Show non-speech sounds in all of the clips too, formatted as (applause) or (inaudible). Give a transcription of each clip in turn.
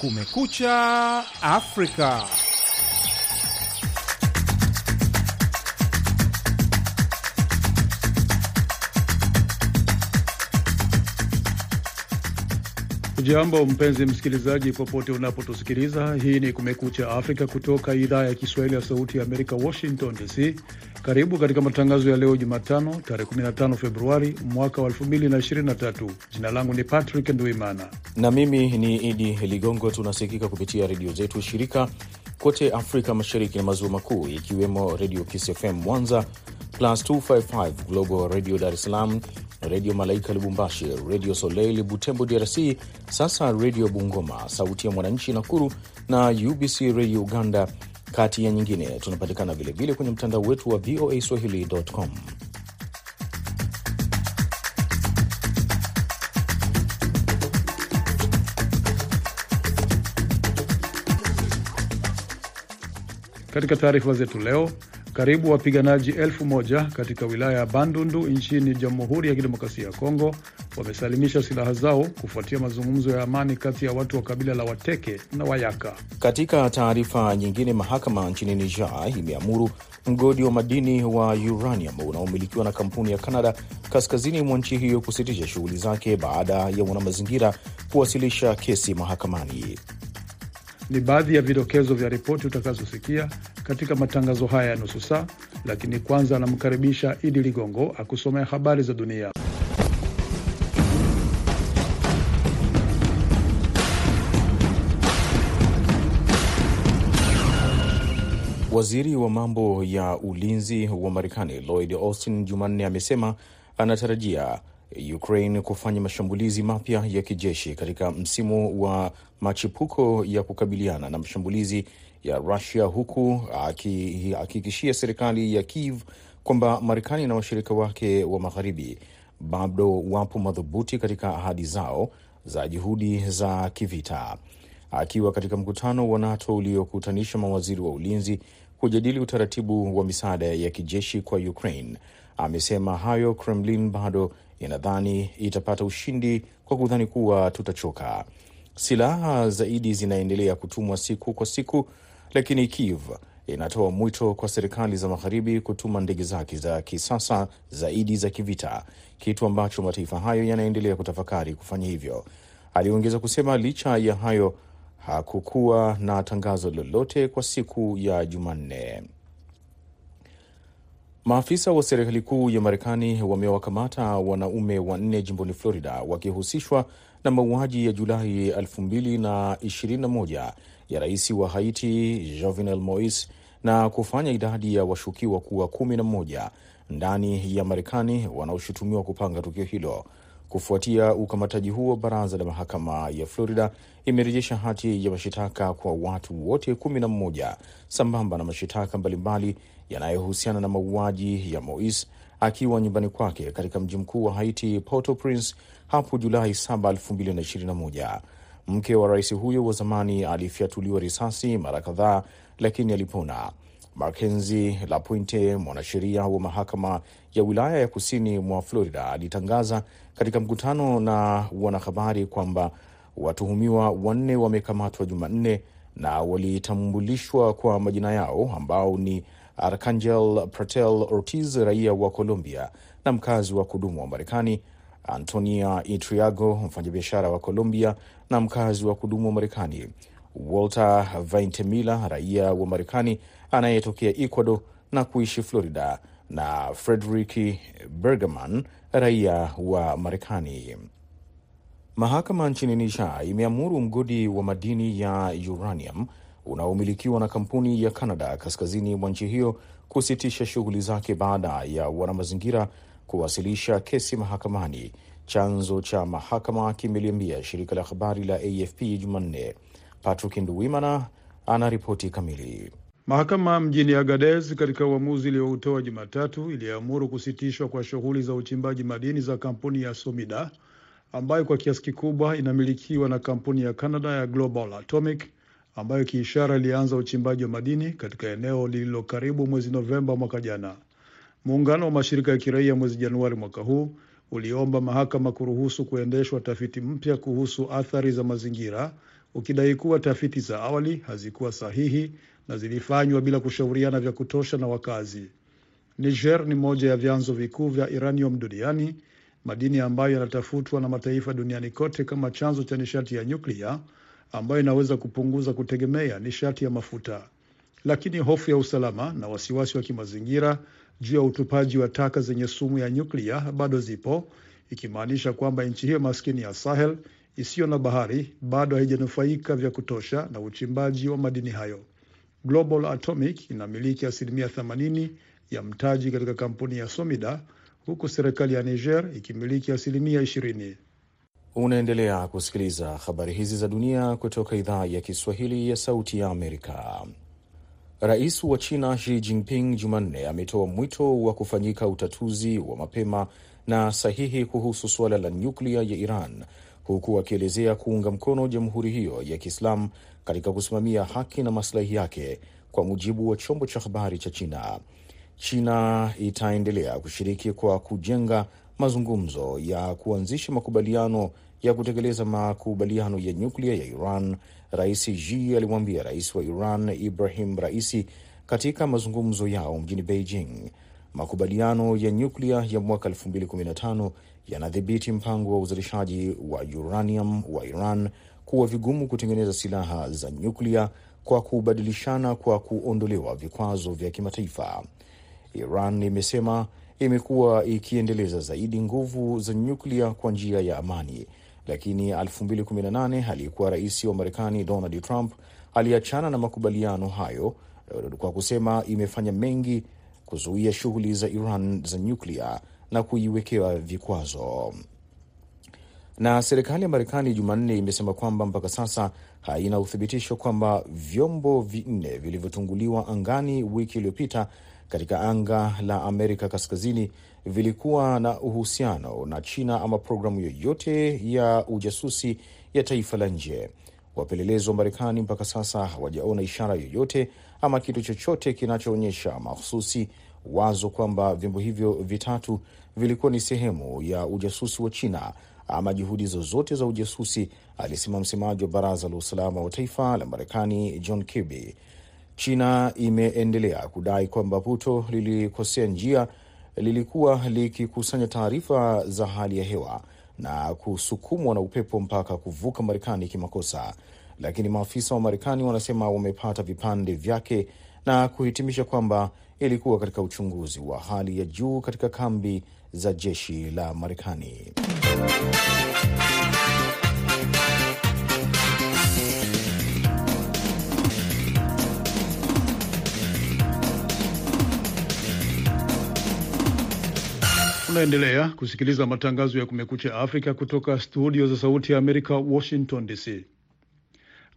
Kumekucha Afrika. Jambo mpenzi msikilizaji, popote unapotusikiliza. Hii ni Kumekucha Afrika kutoka idhaa ya Kiswahili ya Sauti ya Amerika, Washington DC. Karibu katika matangazo ya leo Jumatano, tarehe 15 Februari mwaka wa 2023. Jina langu ni Patrick Ndwimana na mimi ni Idi Ligongo. Tunasikika kupitia redio zetu shirika kote Afrika Mashariki na Maziwa Makuu, ikiwemo Redio Kiss FM Mwanza, Plus 255 Global Radio Dar es Salaam, Redio Malaika Lubumbashi, Redio Soleil Butembo DRC, sasa Redio Bungoma, Sauti ya Mwananchi Nakuru na UBC Redio Uganda, kati ya nyingine. Tunapatikana vilevile kwenye mtandao wetu wa VOA Swahili.com. Katika taarifa zetu leo, karibu wapiganaji elfu moja katika wilaya ya Bandundu nchini Jamhuri ya Kidemokrasia ya Kongo wamesalimisha silaha zao kufuatia mazungumzo ya amani kati ya watu wa kabila la Wateke na Wayaka. Katika taarifa nyingine, mahakama nchini Niger imeamuru mgodi wa madini wa uranium unaomilikiwa na kampuni ya Canada kaskazini mwa nchi hiyo kusitisha shughuli zake baada ya wanamazingira kuwasilisha kesi mahakamani. Ni baadhi ya vidokezo vya ripoti utakazosikia katika matangazo haya ya nusu saa, lakini kwanza anamkaribisha Idi Ligongo akusomea habari za dunia. Waziri wa mambo ya ulinzi wa Marekani Lloyd Austin Jumanne amesema anatarajia Ukraine kufanya mashambulizi mapya ya kijeshi katika msimu wa machipuko ya kukabiliana na mashambulizi ya Rusia, huku akihakikishia serikali ya Kiev kwamba Marekani na washirika wake wa magharibi bado wapo madhubuti katika ahadi zao za juhudi za kivita. Akiwa katika mkutano wa NATO uliokutanisha mawaziri wa ulinzi kujadili utaratibu wa misaada ya kijeshi kwa Ukraine, amesema hayo Kremlin bado inadhani itapata ushindi kwa kudhani kuwa tutachoka. Silaha zaidi zinaendelea kutumwa siku kwa siku, lakini Kiev inatoa mwito kwa serikali za magharibi kutuma ndege zake za kisasa zaidi za kivita, kitu ambacho mataifa hayo yanaendelea kutafakari kufanya hivyo. Aliongeza kusema licha ya hayo hakukuwa na tangazo lolote kwa siku ya Jumanne. Maafisa wa serikali kuu ya Marekani wamewakamata wanaume wanne jimboni Florida wakihusishwa na mauaji ya Julai 2021 ya rais wa Haiti Jovenel Moise na kufanya idadi ya washukiwa kuwa kumi na moja ndani ya Marekani wanaoshutumiwa kupanga tukio hilo. Kufuatia ukamataji huo, baraza la mahakama ya Florida imerejesha hati ya mashitaka kwa watu wote kumi na mmoja sambamba na mashitaka mbalimbali yanayohusiana na mauaji ya Moise akiwa nyumbani kwake katika mji mkuu wa Haiti, Port-au-Prince hapo Julai 7, 2021. Mke wa rais huyo wa zamani alifyatuliwa risasi mara kadhaa, lakini alipona. Mackenzie Lapointe, mwanasheria wa mahakama ya wilaya ya kusini mwa Florida, alitangaza katika mkutano na wanahabari kwamba watuhumiwa wanne wamekamatwa Jumanne na walitambulishwa kwa majina yao ambao ni Arcangel Pratel Ortiz, raia wa Colombia na mkazi wa kudumu wa Marekani, Antonia Itriago, mfanyabiashara wa Colombia na mkazi wa kudumu wa Marekani, Walter Vaintemila, raia wa Marekani anayetokea Ecuador na kuishi Florida, na Frederick Bergerman, raia wa Marekani. Mahakama nchini Niger imeamuru mgodi wa madini ya uranium unaomilikiwa na kampuni ya Canada kaskazini mwa nchi hiyo kusitisha shughuli zake baada ya wanamazingira kuwasilisha kesi mahakamani. Chanzo cha mahakama kimeliambia shirika la habari la AFP Jumanne. Patrick Nduwimana ana ripoti kamili. Mahakama mjini Agadez katika uamuzi iliyoutoa Jumatatu iliamuru kusitishwa kwa shughuli za uchimbaji madini za kampuni ya Somida ambayo kwa kiasi kikubwa inamilikiwa na kampuni ya Canada ya Global Atomic ambayo kiishara ilianza uchimbaji wa madini katika eneo lililo karibu mwezi Novemba mwaka jana. Muungano wa mashirika ya kiraia mwezi Januari mwaka huu uliomba mahakama kuruhusu kuendeshwa tafiti mpya kuhusu athari za mazingira, ukidai kuwa tafiti za awali hazikuwa sahihi na zilifanywa bila kushauriana vya kutosha na wakazi. Niger ni moja ya vyanzo vikuu vya uranium duniani, madini ambayo yanatafutwa na mataifa duniani kote kama chanzo cha nishati ya nyuklia ambayo inaweza kupunguza kutegemea nishati ya mafuta. Lakini hofu ya usalama na wasiwasi wa kimazingira juu ya utupaji wa taka zenye sumu ya nyuklia bado zipo, ikimaanisha kwamba nchi hiyo maskini ya Sahel isiyo na bahari bado haijanufaika vya kutosha na uchimbaji wa madini hayo. Global Atomic inamiliki asilimia 80 ya mtaji katika kampuni ya Somida huku serikali ya Niger ikimiliki asilimia 20. Unaendelea kusikiliza habari hizi za dunia kutoka idhaa ya Kiswahili ya Sauti ya Amerika. Rais wa China Xi Jinping Jumanne ametoa mwito wa kufanyika utatuzi wa mapema na sahihi kuhusu suala la nyuklia ya Iran, huku akielezea kuunga mkono jamhuri hiyo ya Kiislamu katika kusimamia haki na maslahi yake, kwa mujibu wa chombo cha habari cha China. China itaendelea kushiriki kwa kujenga mazungumzo ya kuanzisha makubaliano ya kutekeleza makubaliano ya nyuklia ya Iran, Rais Xi alimwambia rais wa Iran Ibrahim Raisi katika mazungumzo yao mjini Beijing. Makubaliano ya nyuklia ya mwaka 2015 yanadhibiti mpango wa uzalishaji wa uranium wa Iran kuwa vigumu kutengeneza silaha za nyuklia kwa kubadilishana kwa kuondolewa vikwazo vya kimataifa. Iran imesema imekuwa ikiendeleza zaidi nguvu za nyuklia kwa njia ya amani, lakini 2018 aliyekuwa rais wa Marekani Donald Trump aliachana na makubaliano hayo kwa kusema imefanya mengi kuzuia shughuli za Iran za nyuklia na kuiwekea vikwazo. Na serikali ya Marekani Jumanne imesema kwamba mpaka sasa haina uthibitisho kwamba vyombo vinne vilivyotunguliwa angani wiki iliyopita katika anga la Amerika Kaskazini vilikuwa na uhusiano na China ama programu yoyote ya ujasusi ya taifa la nje. Wapelelezi wa Marekani mpaka sasa hawajaona ishara yoyote ama kitu chochote kinachoonyesha mahususi wazo kwamba vyombo hivyo vitatu vilikuwa ni sehemu ya ujasusi wa China ama juhudi zozote za ujasusi, alisema msemaji wa Baraza la Usalama wa Taifa la Marekani John Kirby. China imeendelea kudai kwamba puto lilikosea njia, lilikuwa likikusanya taarifa za hali ya hewa na kusukumwa na upepo mpaka kuvuka Marekani kimakosa, lakini maafisa wa Marekani wanasema wamepata vipande vyake na kuhitimisha kwamba ilikuwa katika uchunguzi wa hali ya juu katika kambi za jeshi la Marekani. Unaendelea kusikiliza matangazo ya Kumekucha Afrika kutoka studio za Sauti ya Amerika, Washington DC.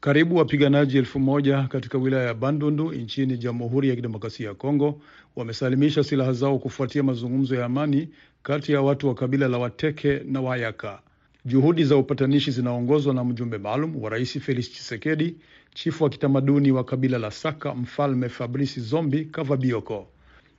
Karibu wapiganaji elfu moja katika wilaya ya Bandundu nchini Jamhuri ya Kidemokrasia ya Kongo wamesalimisha silaha zao kufuatia mazungumzo ya amani kati ya watu wa kabila la Wateke na Wayaka. Juhudi za upatanishi zinaongozwa na mjumbe maalum wa Rais Felix Tshisekedi, chifu wa kitamaduni wa kabila la Saka, Mfalme Fabrice Zombi Kavabioko.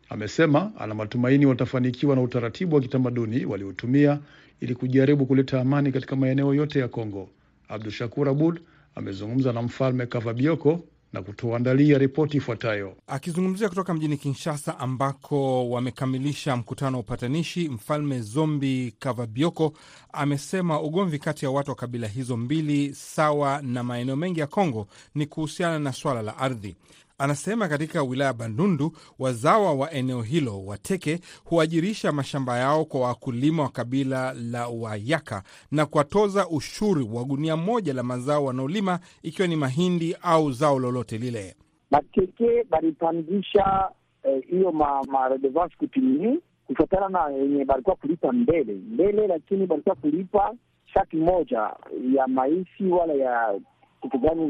Amesema ana matumaini watafanikiwa na utaratibu wa kitamaduni waliotumia ili kujaribu kuleta amani katika maeneo yote ya Kongo. Abdu Shakur Abud amezungumza na Mfalme Kavabioko na kutuandalia ripoti ifuatayo. Akizungumzia kutoka mjini Kinshasa ambako wamekamilisha mkutano wa upatanishi, Mfalme Zombi Kavabioko amesema ugomvi kati ya watu wa kabila hizo mbili, sawa na maeneo mengi ya Kongo, ni kuhusiana na swala la ardhi. Anasema katika wilaya ya Bandundu wazawa wa eneo hilo Wateke huajirisha mashamba yao kwa wakulima wa kabila la Wayaka na kuwatoza ushuru wa gunia moja la mazao wanaolima ikiwa ni mahindi au zao lolote lile. Bateke balipandisha hiyo eh, ma, ma redevance kutimie kufatana na yenye balikuwa kulipa mbele mbele, lakini balikuwa kulipa shaki moja ya maisi wala ya kitu gani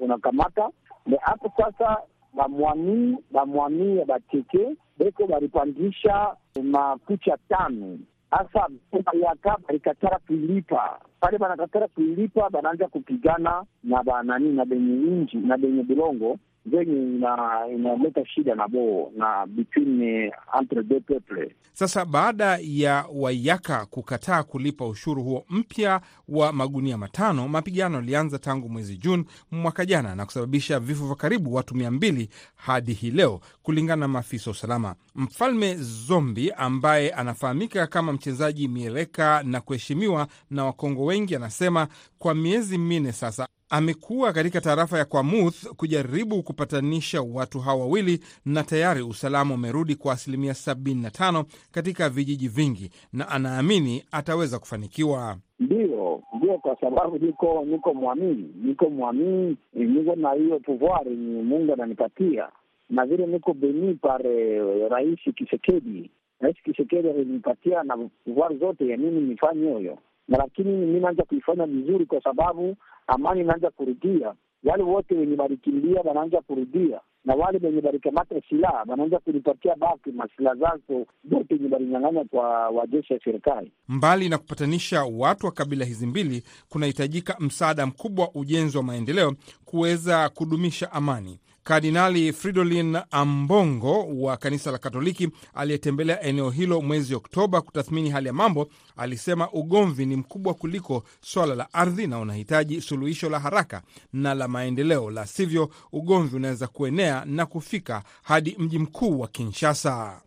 unakamata una hapo sasa, bamwamii bamwamii ya bateke beko balipandisha makucha tano. Hasa bayaka balikatara kuilipa pale, banakatara kuilipa, banaanza kupigana na banani na benye inji na benye bilongo zenye ina- inaleta shida nabo na between eh, entre deux peuples. Sasa baada ya Wayaka kukataa kulipa ushuru huo mpya wa magunia matano, mapigano yalianza tangu mwezi Juni mwaka jana na kusababisha vifo vya karibu watu mia mbili hadi hii leo, kulingana na maafisa wa usalama. Mfalme Zombi ambaye anafahamika kama mchezaji mieleka na kuheshimiwa na Wakongo wengi, anasema kwa miezi minne sasa amekuwa katika tarafa ya Kwamuth kujaribu kupatanisha watu hawa wawili, na tayari usalama umerudi kwa asilimia 75 katika vijiji vingi, na anaamini ataweza kufanikiwa. Ndio, ndio, kwa sababu niko niko mwamini, niko mwamini, niko na hiyo pouvoir ni Mungu ananipatia, na vile niko beni pare Rais Kisekedi. Rais Kisekedi alinipatia na pouvoir zote ya mimi nifanye hiyo, na lakini mi naanza kuifanya vizuri, kwa sababu amani inaanza kurudia. Wale wote wenye walikimbia wanaanza kurudia, na wale wenye walikamata silaha wanaanza kunipatia baki masilaha zazo zote wenye walinyang'anya kwa wajeshi ya serikali. Mbali na kupatanisha watu wa kabila hizi mbili, kunahitajika msaada mkubwa wa ujenzi wa maendeleo kuweza kudumisha amani. Kardinali Fridolin Ambongo wa kanisa la Katoliki aliyetembelea eneo hilo mwezi Oktoba kutathmini hali ya mambo, alisema ugomvi ni mkubwa kuliko swala la ardhi na unahitaji suluhisho la haraka na la maendeleo, la sivyo ugomvi unaweza kuenea na kufika hadi mji mkuu wa Kinshasa.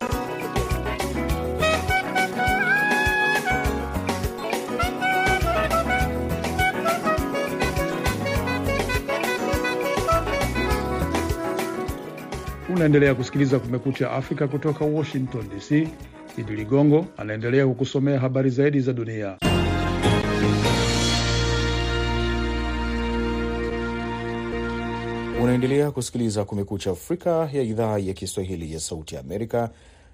Unaendelea kusikiliza Kumekucha Afrika kutoka Washington DC. Idi Ligongo anaendelea kukusomea habari zaidi za dunia. Unaendelea kusikiliza Kumekucha Afrika ya idhaa ya Kiswahili ya Sauti ya Amerika,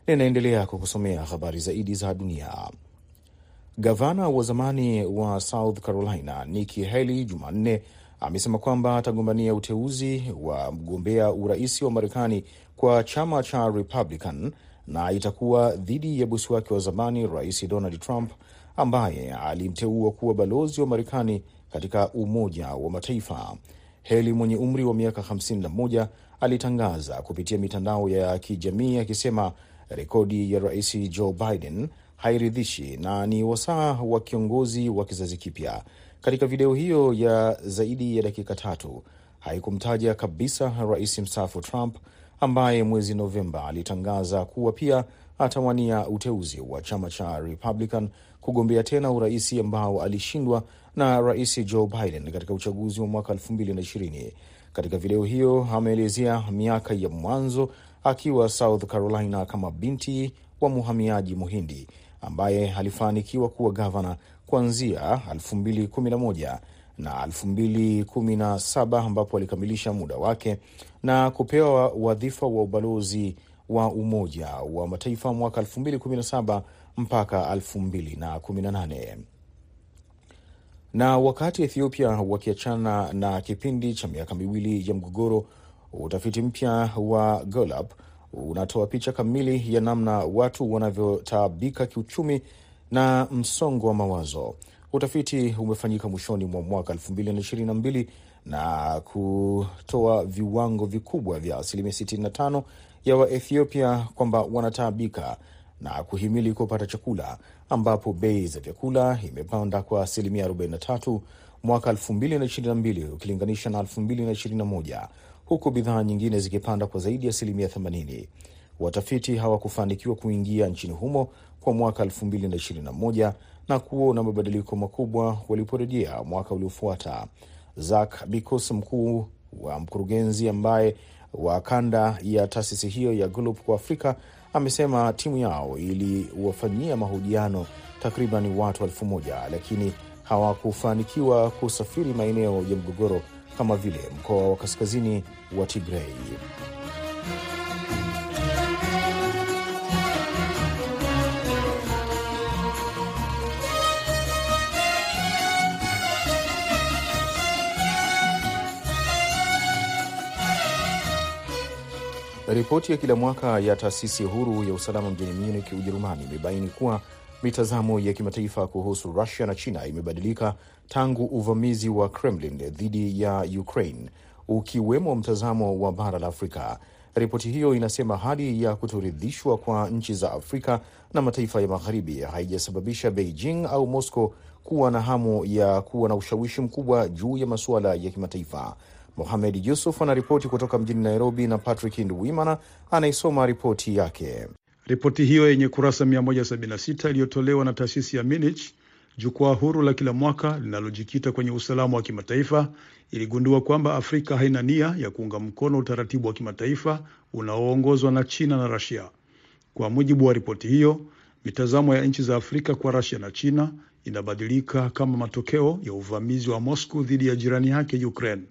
na inaendelea kukusomea habari zaidi za dunia. Gavana wa zamani wa South Carolina Nikki Haley Jumanne amesema kwamba atagombania uteuzi wa mgombea urais wa Marekani kwa chama cha Republican na itakuwa dhidi ya bosi wake wa zamani Rais Donald Trump ambaye alimteua kuwa balozi wa Marekani katika Umoja wa Mataifa. Heli mwenye umri wa miaka 51 alitangaza kupitia mitandao ya kijamii akisema rekodi ya Rais Joe Biden hairidhishi na ni wasaa wa kiongozi wa kizazi kipya. Katika video hiyo ya zaidi ya dakika tatu haikumtaja kabisa rais mstaafu Trump ambaye mwezi Novemba alitangaza kuwa pia atawania uteuzi wa chama cha Republican kugombea tena uraisi ambao alishindwa na rais Joe Biden katika uchaguzi wa mwaka 2020. Katika video hiyo ameelezea miaka ya mwanzo akiwa South Carolina kama binti wa muhamiaji Muhindi ambaye alifanikiwa kuwa gavana kuanzia 2011 na 2017 ambapo alikamilisha muda wake na kupewa wadhifa wa ubalozi wa Umoja wa Mataifa mwaka 2017 mpaka 2018. Na wakati Ethiopia wakiachana na kipindi cha miaka miwili ya mgogoro, utafiti mpya wa Gallup unatoa picha kamili ya namna watu wanavyotaabika kiuchumi na msongo wa mawazo. Utafiti umefanyika mwishoni mwa mwaka 2022 na kutoa viwango vikubwa vya asilimia 65 ya Waethiopia kwamba wanataabika na kuhimili kupata chakula, ambapo bei za vyakula imepanda kwa asilimia 43 mwaka 2022 ukilinganisha na 2021 huku bidhaa nyingine zikipanda kwa zaidi ya asilimia 80. Watafiti hawakufanikiwa kuingia nchini humo kwa mwaka 2021 na kuona mabadiliko makubwa waliporejea mwaka uliofuata. Zak Bicos, mkuu wa mkurugenzi ambaye wa kanda ya taasisi hiyo ya Gallup kwa Afrika, amesema timu yao iliwafanyia mahojiano takriban watu elfu moja lakini hawakufanikiwa kusafiri maeneo ya mgogoro kama vile mkoa wa kaskazini wa Tigrei. Ripoti ya kila mwaka ya taasisi huru ya usalama mjini Munich, Ujerumani, imebaini kuwa mitazamo ya kimataifa kuhusu Rusia na China imebadilika tangu uvamizi wa Kremlin dhidi ya Ukraine. ukiwemo mtazamo wa bara la Afrika. Ripoti hiyo inasema hali ya kutoridhishwa kwa nchi za Afrika na mataifa ya magharibi haijasababisha Beijing au Moscow kuwa na hamu ya kuwa na ushawishi mkubwa juu ya masuala ya kimataifa. Mohamed Yusuf anaripoti kutoka mjini Nairobi na Patrick Nduwimana anaisoma ripoti yake. Ripoti hiyo yenye kurasa 176 iliyotolewa na taasisi ya Minich, jukwaa huru la kila mwaka linalojikita kwenye usalama wa kimataifa, iligundua kwamba Afrika haina nia ya kuunga mkono utaratibu wa kimataifa unaoongozwa na China na Rasia. Kwa mujibu wa ripoti hiyo, mitazamo ya nchi za Afrika kwa Rasia na China inabadilika kama matokeo ya uvamizi wa Moscow dhidi ya jirani yake Ukraine.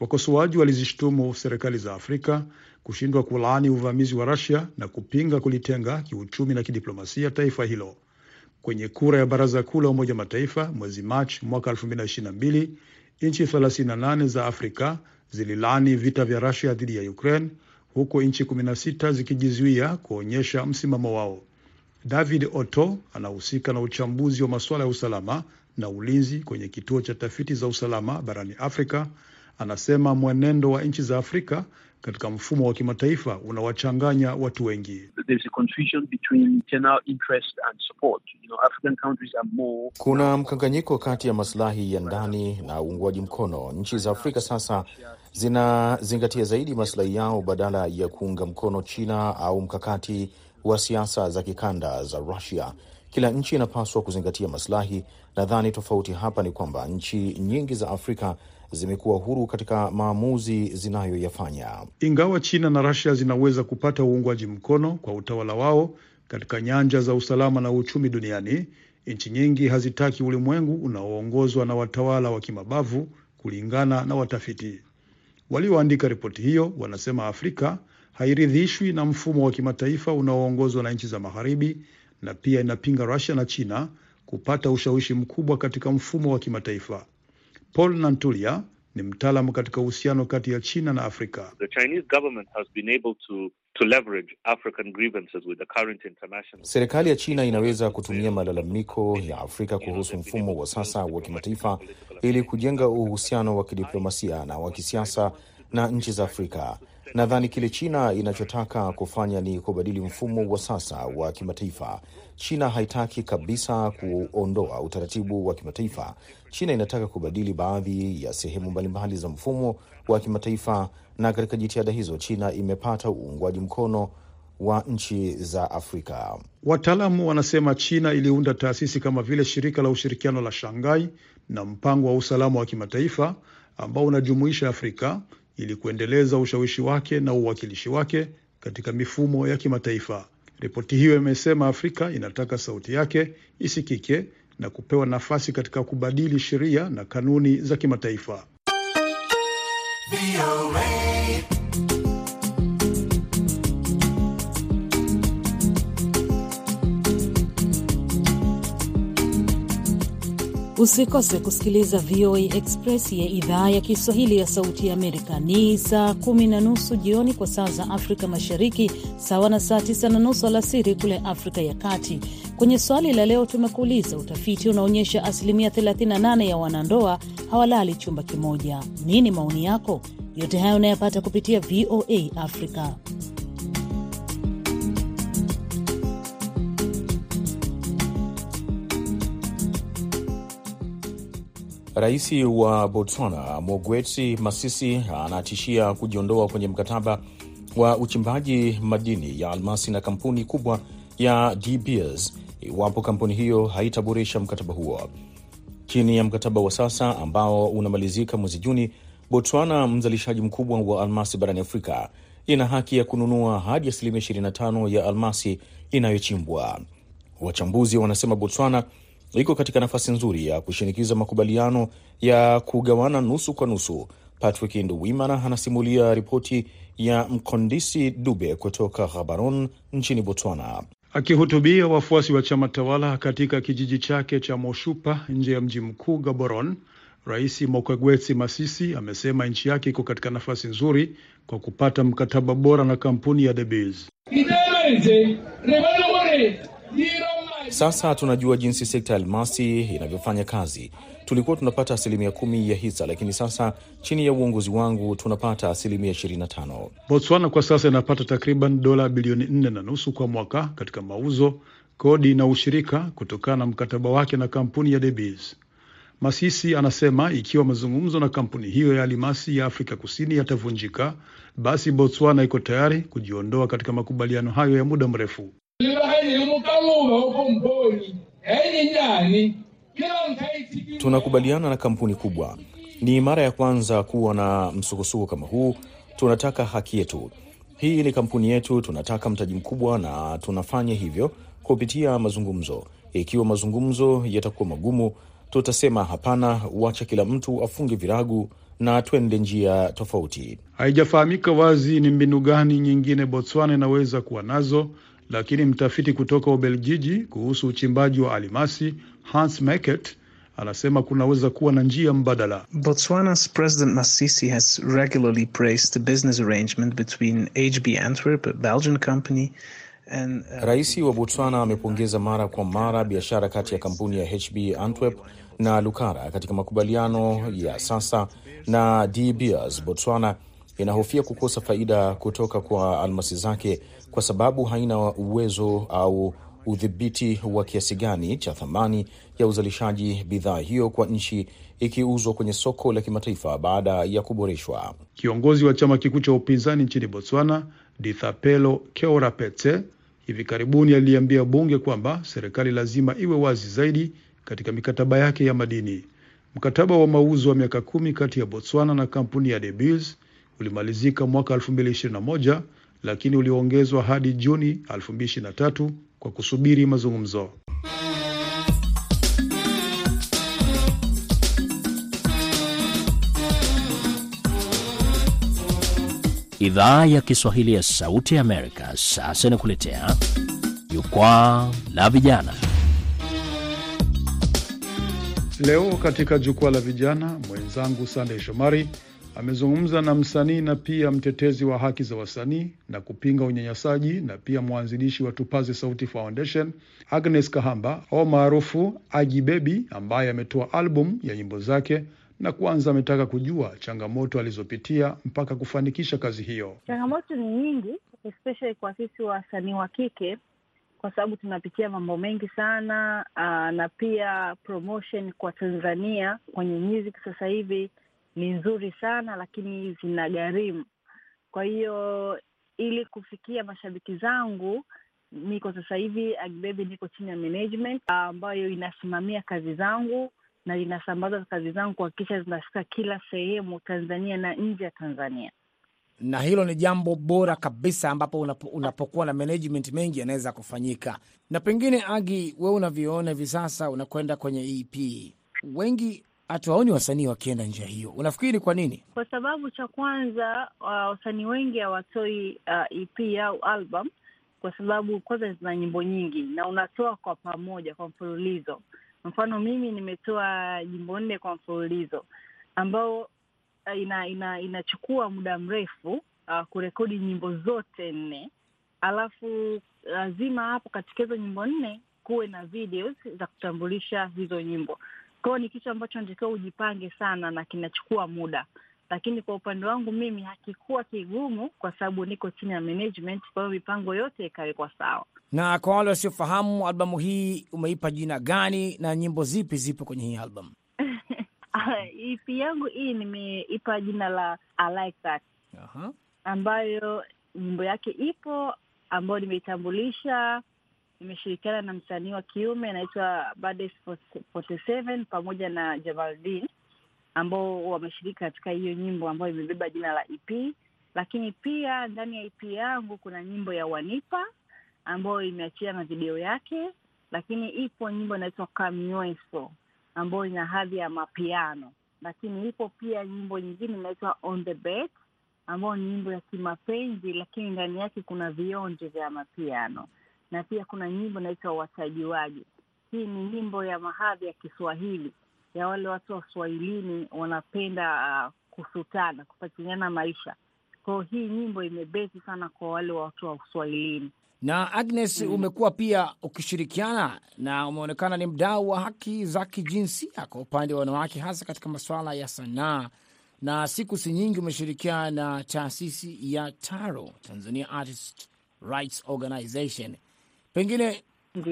Wakosoaji walizishtumu serikali za Afrika kushindwa kulaani uvamizi wa Russia na kupinga kulitenga kiuchumi na kidiplomasia taifa hilo. Kwenye kura ya Baraza Kuu la Umoja Mataifa mwezi Machi mwaka 2022, nchi 38 za Afrika zililaani vita vya Russia dhidi ya Ukraine, huku nchi 16 zikijizuia kuonyesha msimamo wao. David Otto anahusika na uchambuzi wa masuala ya usalama na ulinzi kwenye kituo cha tafiti za usalama barani Afrika. Anasema mwenendo wa nchi za Afrika katika mfumo wa kimataifa unawachanganya watu wengi. Kuna mkanganyiko kati ya masilahi ya ndani na uungwaji mkono. Nchi za Afrika sasa zinazingatia zaidi masilahi yao badala ya kuunga mkono China au mkakati wa siasa za kikanda za Rusia. Kila nchi inapaswa kuzingatia maslahi. Nadhani tofauti hapa ni kwamba nchi nyingi za Afrika zimekuwa huru katika maamuzi zinayoyafanya. Ingawa China na Russia zinaweza kupata uungwaji mkono kwa utawala wao katika nyanja za usalama na uchumi duniani, nchi nyingi hazitaki ulimwengu unaoongozwa na watawala wa kimabavu, kulingana na watafiti walioandika ripoti hiyo. Wanasema Afrika hairidhishwi na mfumo wa kimataifa unaoongozwa na nchi za Magharibi, na pia inapinga Russia na China kupata ushawishi mkubwa katika mfumo wa kimataifa. Paul Nantulia ni mtaalamu katika uhusiano kati ya China na Afrika. Serikali ya China inaweza kutumia malalamiko ya Afrika kuhusu mfumo wa sasa wa kimataifa ili kujenga uhusiano wa kidiplomasia na wa kisiasa na nchi za Afrika. Nadhani kile China inachotaka kufanya ni kubadili mfumo wa sasa wa kimataifa. China haitaki kabisa kuondoa utaratibu wa kimataifa. China inataka kubadili baadhi ya sehemu mbalimbali za mfumo wa kimataifa, na katika jitihada hizo China imepata uungwaji mkono wa nchi za Afrika. Wataalamu wanasema China iliunda taasisi kama vile shirika la ushirikiano la Shanghai na mpango wa usalama wa kimataifa ambao unajumuisha Afrika ili kuendeleza ushawishi wake na uwakilishi wake katika mifumo ya kimataifa. Ripoti hiyo imesema Afrika inataka sauti yake isikike na kupewa nafasi katika kubadili sheria na kanuni za kimataifa. Usikose kusikiliza VOA Express ya idhaa ya Kiswahili ya Sauti ya Amerika. Ni saa kumi na nusu jioni kwa saa za Afrika Mashariki, sawa na saa tisa na nusu alasiri kule Afrika ya Kati. Kwenye swali la leo tumekuuliza, utafiti unaonyesha asilimia 38 ya wanandoa hawalali chumba kimoja. Nini maoni yako? Yote hayo unayapata kupitia VOA Africa. Rais wa Botswana Mogwetsi Masisi anatishia kujiondoa kwenye mkataba wa uchimbaji madini ya almasi na kampuni kubwa ya De Beers iwapo kampuni hiyo haitaboresha mkataba huo. Chini ya mkataba wa sasa ambao unamalizika mwezi Juni, Botswana, mzalishaji mkubwa wa almasi barani Afrika, ina haki ya kununua hadi asilimia 25 ya almasi inayochimbwa. Wachambuzi wanasema Botswana iko katika nafasi nzuri ya kushinikiza makubaliano ya kugawana nusu kwa nusu. Patrick Nduwimana anasimulia ripoti ya Mkondisi Dube kutoka Gaborone nchini Botswana. Akihutubia wafuasi wa chama tawala katika kijiji chake cha Moshupa nje ya mji mkuu Gaborone, Rais Mokgweetsi Masisi amesema nchi yake iko katika nafasi nzuri kwa kupata mkataba bora na kampuni ya De Beers. Sasa tunajua jinsi sekta ya almasi inavyofanya kazi. Tulikuwa tunapata asilimia kumi ya hisa, lakini sasa chini ya uongozi wangu tunapata asilimia 25. Botswana kwa sasa inapata takriban dola bilioni nne na nusu kwa mwaka katika mauzo, kodi na ushirika kutokana na mkataba wake na kampuni ya De Beers. Masisi anasema ikiwa mazungumzo na kampuni hiyo ya alimasi ya Afrika Kusini yatavunjika, basi Botswana iko tayari kujiondoa katika makubaliano hayo ya muda mrefu. Tunakubaliana na kampuni kubwa. Ni mara ya kwanza kuwa na msukosuko kama huu. Tunataka haki yetu. Hii ni kampuni yetu, tunataka mtaji mkubwa, na tunafanya hivyo kupitia mazungumzo. Ikiwa mazungumzo yatakuwa magumu, tutasema hapana, wacha kila mtu afunge viragu na twende njia tofauti. Haijafahamika wazi ni mbinu gani nyingine Botswana inaweza kuwa nazo, lakini mtafiti kutoka Ubeljiji kuhusu uchimbaji wa alimasi Hans Meket anasema kunaweza kuwa na njia mbadala. Botswana's President Masisi has regularly praised the business arrangement between HB Antwerp, a Belgian company, and, uh, Rais wa Botswana amepongeza mara kwa mara biashara kati ya kampuni ya HB Antwerp na Lucara katika makubaliano ya sasa na De Beers. Botswana inahofia kukosa faida kutoka kwa almasi zake kwa sababu haina uwezo au udhibiti wa kiasi gani cha thamani ya uzalishaji bidhaa hiyo kwa nchi ikiuzwa kwenye soko la kimataifa baada ya kuboreshwa. Kiongozi wa chama kikuu cha upinzani nchini Botswana, Dithapelo Keorapetse, hivi karibuni aliambia bunge kwamba serikali lazima iwe wazi zaidi katika mikataba yake ya madini. Mkataba wa mauzo wa miaka kumi kati ya Botswana na kampuni ya De Beers ulimalizika mwaka 2021 lakini ulioongezwa hadi Juni 2023 kwa kusubiri mazungumzo. Idhaa ya Kiswahili ya Sauti ya Amerika sasa inakuletea Jukwaa la Vijana. Leo katika jukwaa la vijana, mwenzangu Sandey Shomari amezungumza na msanii na pia mtetezi wa haki za wasanii na kupinga unyanyasaji na pia mwanzilishi wa Tupaze Sauti Foundation Agnes Kahamba au maarufu Aji Bebi, ambaye ametoa albamu ya nyimbo zake na kwanza ametaka kujua changamoto alizopitia mpaka kufanikisha kazi hiyo. Changamoto ni nyingi, especially kwa sisi wasanii wa kike, kwa sababu tunapitia mambo mengi sana aa, na pia promotion kwa Tanzania kwenye music sasa hivi ni nzuri sana, lakini zina gharimu. Kwa hiyo ili kufikia mashabiki zangu, niko sasa hivi Agibebi, niko chini ya management ambayo inasimamia kazi zangu na inasambaza kazi zangu kuhakikisha zinafika kila sehemu Tanzania na nje ya Tanzania. na hilo ni jambo bora kabisa, ambapo unapo, unapokuwa na management mengi yanaweza kufanyika. Na pengine Agi, wee unavyoona hivi sasa, unakwenda kwenye EP, wengi hatuwaoni wasanii wakienda njia hiyo, unafikiri kwa nini? Kwa sababu cha kwanza, uh, wasanii wengi hawatoi uh, EP au album kwa sababu kwanza zina nyimbo nyingi na unatoa kwa pamoja, kwa mfululizo. Mfano mimi nimetoa nyimbo nne kwa mfululizo ambao uh, ina, ina, inachukua muda mrefu uh, kurekodi nyimbo zote nne, alafu lazima hapo katika hizo nyimbo nne kuwe na videos za kutambulisha hizo nyimbo. Kwa hiyo ni kitu ambacho natakiwa ujipange sana na kinachukua muda, lakini kwa upande wangu mimi hakikuwa kigumu kwa sababu niko chini ya management, kwa hiyo mipango yote ikawekwa sawa. Na kwa wale wasiofahamu, albamu hii umeipa jina gani na nyimbo zipi zipo kwenye hii albamu? (laughs) EP yangu hii nimeipa jina la I Like That Aha. ambayo nyimbo yake ipo ambayo nimeitambulisha. Nimeshirikiana na msanii wa kiume anaitwa Bades 47 pamoja na Jamaldin ambao wameshiriki katika hiyo nyimbo ambayo imebeba jina la EP. Lakini pia ndani ya EP yangu kuna nyimbo ya Wanipa ambayo imeachia na video yake, lakini ipo nyimbo inaitwa Kamnyweso ambayo ina hadhi ya mapiano, lakini ipo pia nyimbo nyingine inaitwa On the Bed ambayo ni nyimbo ya kimapenzi, lakini ndani yake kuna vionjo vya mapiano, na pia kuna nyimbo inaitwa Watajuaji. Hii ni nyimbo ya mahadhi ya Kiswahili ya wale watu wa Swahilini wanapenda uh, kusutana, kupatiliana maisha. Kwa hiyo hii nyimbo imebezi sana kwa wale watu wa Uswahilini. Na Agnes, umekuwa pia ukishirikiana na umeonekana ni mdau wa haki za kijinsia kwa upande wa wanawake, hasa katika masuala ya sanaa, na siku si nyingi umeshirikiana na taasisi ya TARO, Tanzania Artist Rights Organization. Pengine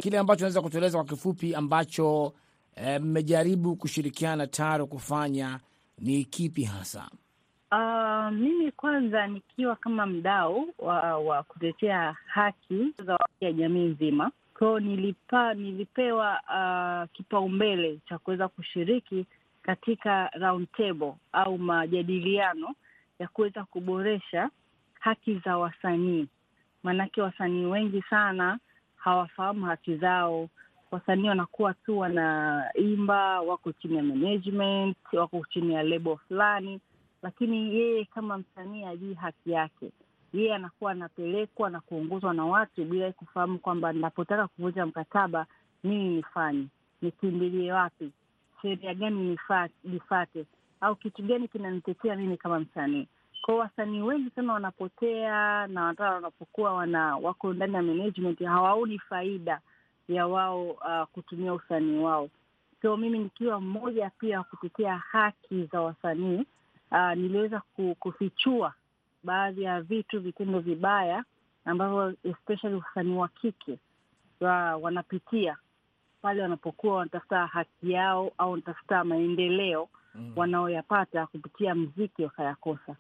kile ambacho unaweza kutueleza kwa kifupi ambacho mmejaribu kushirikiana na TARO kufanya ni kipi hasa? Uh, mimi kwanza nikiwa kama mdau wa, wa kutetea haki za ya jamii nzima. Kwao, nilipa nilipewa uh, kipaumbele cha kuweza kushiriki katika round table au majadiliano ya kuweza kuboresha haki za wasanii, maanake wasanii wengi sana hawafahamu haki zao. Wasanii wanakuwa tu wanaimba, wako chini ya management, wako chini ya lebo fulani lakini yeye kama msanii ajui haki yake. Yeye anakuwa anapelekwa na kuongozwa na watu bila kufahamu kwamba ninapotaka kuvunja mkataba nini nifanye, nikimbilie wapi, sheria gani nifate, au kitu gani kinanitetea mimi kama msanii. Kwao wasanii wengi sana wanapotea, na hata wanapokuwa wana wako ndani ya management hawaoni faida ya wao uh, kutumia usanii wao. So mimi nikiwa mmoja pia wa kutetea haki za wasanii Uh, niliweza kufichua baadhi ya vitu vitendo vibaya ambavyo especially wasanii wa kike wa, wanapitia pale wanapokuwa wanatafuta haki yao au wanatafuta maendeleo mm, wanaoyapata kupitia mziki wakayakosa.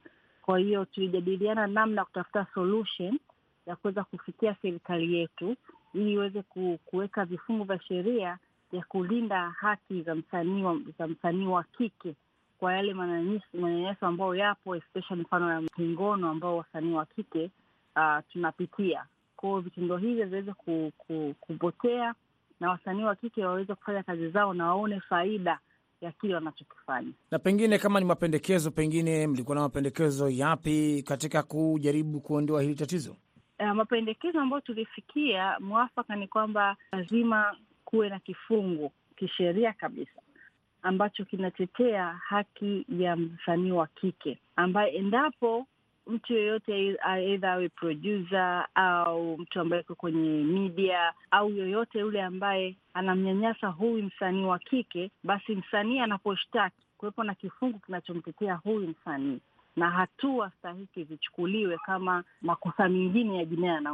Kwa hiyo tulijadiliana namna ya kutafuta solution ya kuweza kufikia serikali yetu ili iweze kuweka vifungu vya sheria ya kulinda haki za msanii za msanii wa kike kwa yale manyanyaso ambayo yapo especially mfano ya kingono ambao wasanii wa kike uh, tunapitia. kwao. vitendo hivyo viweze ku, ku, kupotea na wasanii wa kike waweze kufanya kazi zao na waone faida ya kile wanachokifanya. Na pengine kama ni mapendekezo, pengine mlikuwa na mapendekezo yapi katika kujaribu kuondoa hili tatizo? Uh, mapendekezo ambayo tulifikia mwafaka ni kwamba lazima kuwe na kifungu kisheria kabisa ambacho kinatetea haki ya msanii wa kike ambaye endapo mtu yoyote aidha awe producer au mtu ambaye iko kwenye media au yoyote yule ambaye anamnyanyasa huyu msanii wa kike, basi msanii anaposhtaki kuwepo na kifungu kinachomtetea huyu msanii na hatua stahiki zichukuliwe kama makosa mengine ya jinai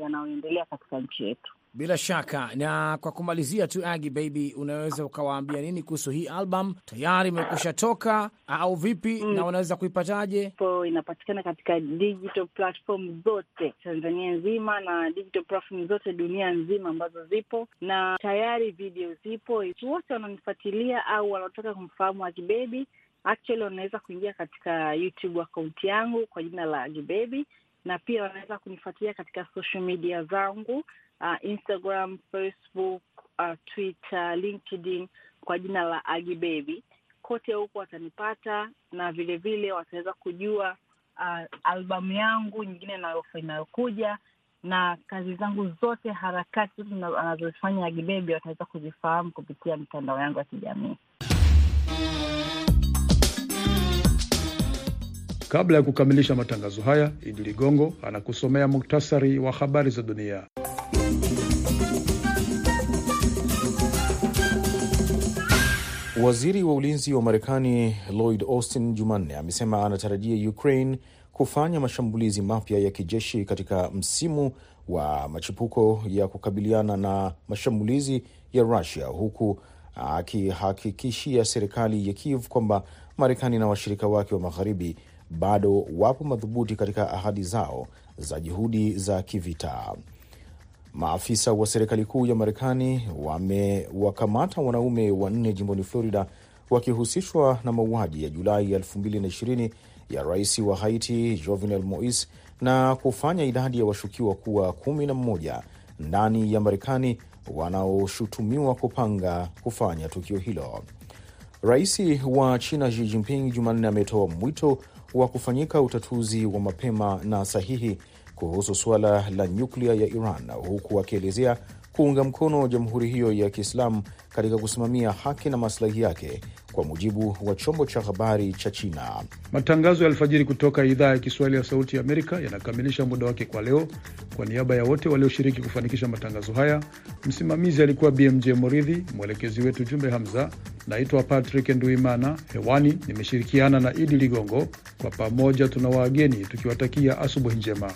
yanayoendelea katika nchi yetu. Bila shaka. Na kwa kumalizia tu, Agi Baby, unaweza ukawaambia nini kuhusu hii album? Tayari imekusha toka au vipi? mm. na unaweza kuipataje? So, inapatikana katika digital platform zote Tanzania nzima na digital platform zote dunia nzima ambazo zipo, na tayari video zipo. Wote wananifuatilia au wanaotaka kumfahamu Agi Baby actually wanaweza kuingia katika YouTube akaunti yangu kwa jina la Agi Baby, na pia wanaweza kunifuatilia katika social media zangu Uh, Instagram, Facebook, uh, Twitter, LinkedIn kwa jina la Agibebi. Kote huko watanipata na vilevile wataweza kujua uh, albamu yangu nyingine inayokuja na kazi zangu zote, harakati zote anazozifanya Agi wataweza kuzifahamu kupitia mitandao yangu ya kijamii. Kabla ya kukamilisha matangazo haya, Idi Ligongo anakusomea muktasari wa habari za dunia. Waziri wa ulinzi wa Marekani Lloyd Austin Jumanne amesema anatarajia Ukraine kufanya mashambulizi mapya ya kijeshi katika msimu wa machipuko ya kukabiliana na mashambulizi ya Rusia, huku akihakikishia serikali ya Kiev kwamba Marekani na washirika wake wa magharibi bado wapo madhubuti katika ahadi zao za juhudi za kivita. Maafisa wa serikali kuu ya Marekani wamewakamata wanaume wanne jimboni Florida wakihusishwa na mauaji ya Julai 2020 ya rais wa Haiti Jovenel Moise na kufanya idadi ya washukiwa kuwa kumi na mmoja ndani ya Marekani wanaoshutumiwa kupanga kufanya tukio hilo. Rais wa China Xi Jinping Jumanne ametoa mwito wa kufanyika utatuzi wa mapema na sahihi kuhusu suala la nyuklia ya Iran huku akielezea kuunga mkono jamhuri hiyo ya Kiislamu katika kusimamia haki na maslahi yake, kwa mujibu wa chombo cha habari cha China. Matangazo ya alfajiri kutoka idhaa ya Kiswahili ya Sauti ya Amerika yanakamilisha muda wake kwa leo. Kwa niaba ya wote walioshiriki kufanikisha matangazo haya, msimamizi alikuwa BMJ Moridhi, mwelekezi wetu Jumbe Hamza. Naitwa Patrick Nduimana, hewani nimeshirikiana na Idi Ligongo. Kwa pamoja tuna wageni tukiwatakia asubuhi njema.